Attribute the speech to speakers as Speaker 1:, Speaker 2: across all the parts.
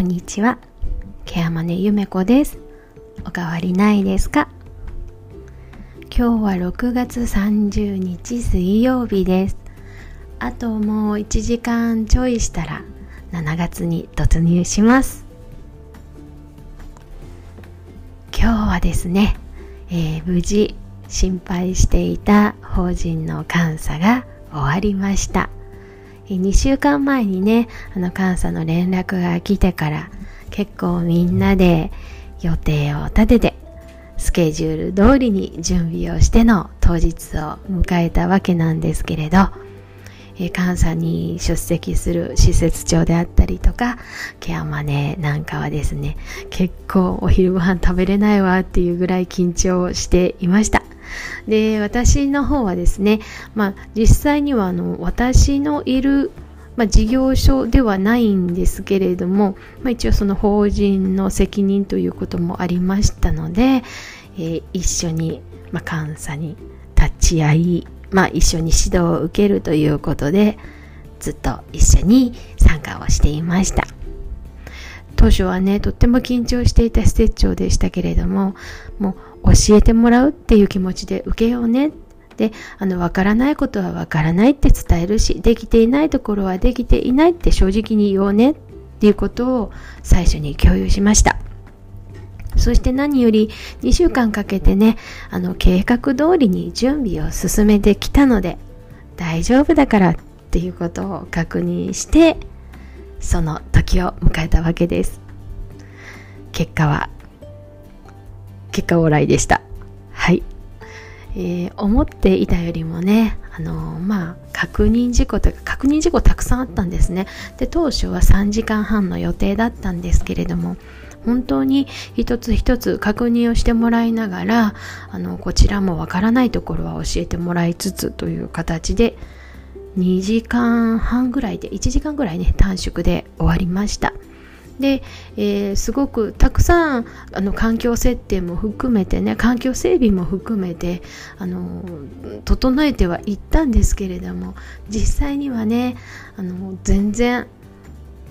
Speaker 1: こんにちは。ケアマネゆめこです。おかわりないですか？今日は6月30日水曜日です。あともう1時間ちょいしたら7月に突入します。今日はですね、えー、無事心配していた法人の監査が終わりました。2週間前にねあの監査の連絡が来てから結構みんなで予定を立ててスケジュール通りに準備をしての当日を迎えたわけなんですけれど監査に出席する施設長であったりとかケアマネなんかはですね結構お昼ご飯食べれないわっていうぐらい緊張していました。で私の方はですね、まあ、実際にはあの私のいるまあ、事業所ではないんですけれども、まあ、一応その法人の責任ということもありましたので、えー、一緒に、まあ、監査に立ち会い、まあ、一緒に指導を受けるということでずっと一緒に参加をしていました。当初はねとっても緊張していた施設長でしたけれどももう教えてもらうっていう気持ちで受けようね。であの分からないことは分からないって伝えるしできていないところはできていないって正直に言おうねっていうことを最初に共有しました。そして何より2週間かけてねあの計画通りに準備を進めてきたので大丈夫だからっていうことを確認してその時を迎えたわけです。結果は結果オーライでした。はい。えー、思っていたよりもねあのー、まあ確認事項とか確認事項たくさんあったんですね。で当初は3時間半の予定だったんですけれども本当に一つ一つ確認をしてもらいながらあのこちらもわからないところは教えてもらいつつという形で2時間半ぐらいで1時間ぐらいね短縮で終わりましたで、えー、すごくたくさんあの環境設定も含めてね環境整備も含めてあの整えてはいったんですけれども実際にはねあの全然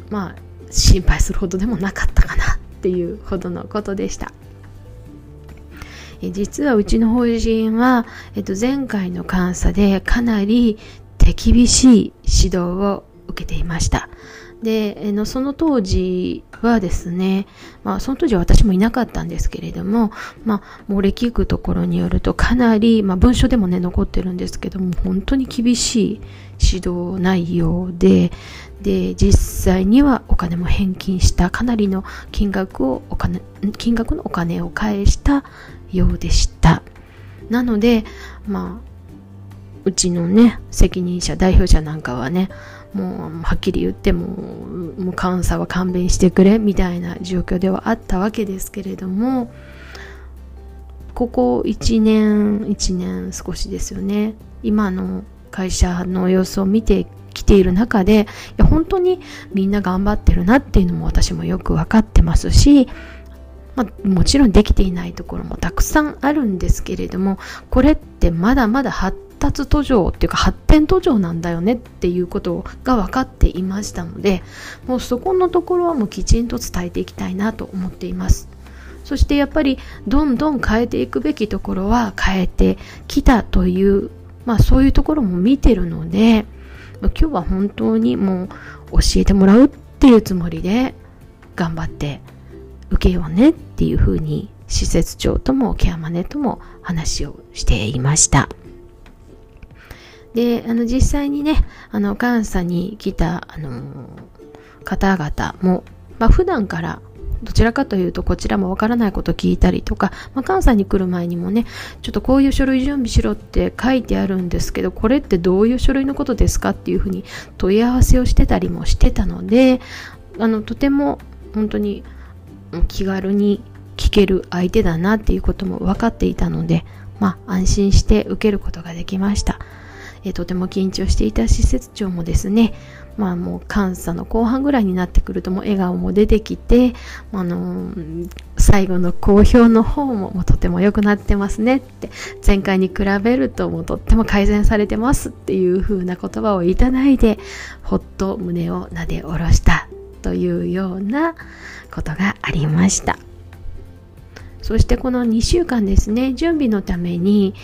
Speaker 1: まあ心配するほどでもなかったかなっていうほどのことでした。実はうちの法人は、えっと、前回の監査でかなり手厳しい指導を受けていました。で、のその当時はですね、まあその当時は私もいなかったんですけれども、まあ漏れ聞くところによるとかなり、まあ文書でもね残ってるんですけども、本当に厳しい指導内容で、で、実際にはお金も返金したかなりの金額をお金、金額のお金を返したようでした。なので、まあ、うちのね、責任者、代表者なんかはね、もうはっきり言ってももう監査は勘弁してくれみたいな状況ではあったわけですけれどもここ1年1年少しですよね。今の会社の様子を見てきている中でいや本当にみんな頑張ってるなっていうのも私もよく分かってますしまあ、もちろんできていないところもたくさんあるんですけれどもこれってまだまだ発達途上っていうか発展途上なんだよねっていうことが分かっていましたのでもうそこのところはもうきちんと伝えていきたいなと思っていますそしてやっぱりどんどん変えていくべきところは変えてきたというまあそういうところも見てるので今日は本当にもう教えてもらうっていうつもりで頑張って受けようねっていうふうに施設長ともケアマネとも話をしていました。で、あの、実際にね、あの、監査に来た、あの方々も、まあ、普段からどちらかというとこちらもわからないことを聞いたりとか、まあ、関西に来る前にもねちょっとこういう書類準備しろって書いてあるんですけどこれってどういう書類のことですかっていうふうに問い合わせをしてたりもしてたのであのとても本当に気軽に聞ける相手だなっていうことも分かっていたので、まあ、安心して受けることができました。えとても緊張していた施設長もですね、まあもう監査の後半ぐらいになってくるともう笑顔も出てきて、あのー、最後の好評の方ももうとても良くなってますねって前回に比べるともうとっても改善されてますっていう風な言葉をいただいてほっと胸をなで下ろしたというようなことがありました。そしてこの2週間ですね準備のために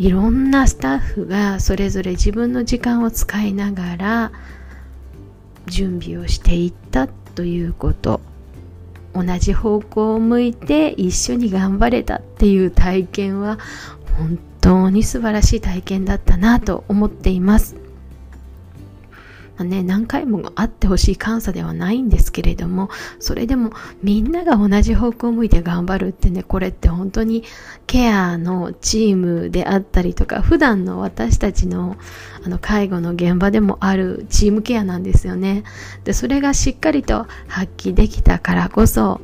Speaker 1: いろんなスタッフがそれぞれ自分の時間を使いながら準備をしていったということ。同じ方向を向いて一緒に頑張れたっていう体験は本当に素晴らしい体験だったなと思っています。あね、何回も会ってほしい監査ではないんですけれども、それでもみんなが同じ方向を向いて頑張るってね、これって本当にケアのチームであったりとか、普段の私たちのあの介護の現場でもあるチームケアなんですよね。で、それがしっかりと発揮できたからこそ、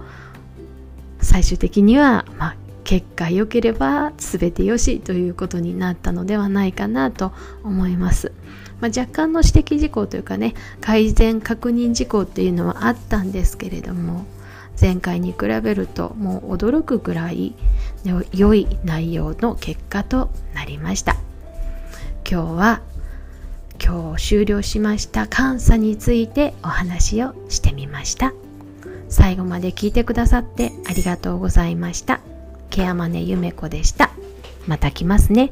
Speaker 1: 最終的には、まあ、結果良ければ全てよしということになったのではないかなと思います。まあ、若干の指摘事項というかね改善確認事項っていうのはあったんですけれども前回に比べるともう驚くぐらい良い内容の結果となりました。今日は今日終了しました監査についてお話をしてみました。最後まで聞いてくださってありがとうございました。ケアマネゆめこでした。また来ますね。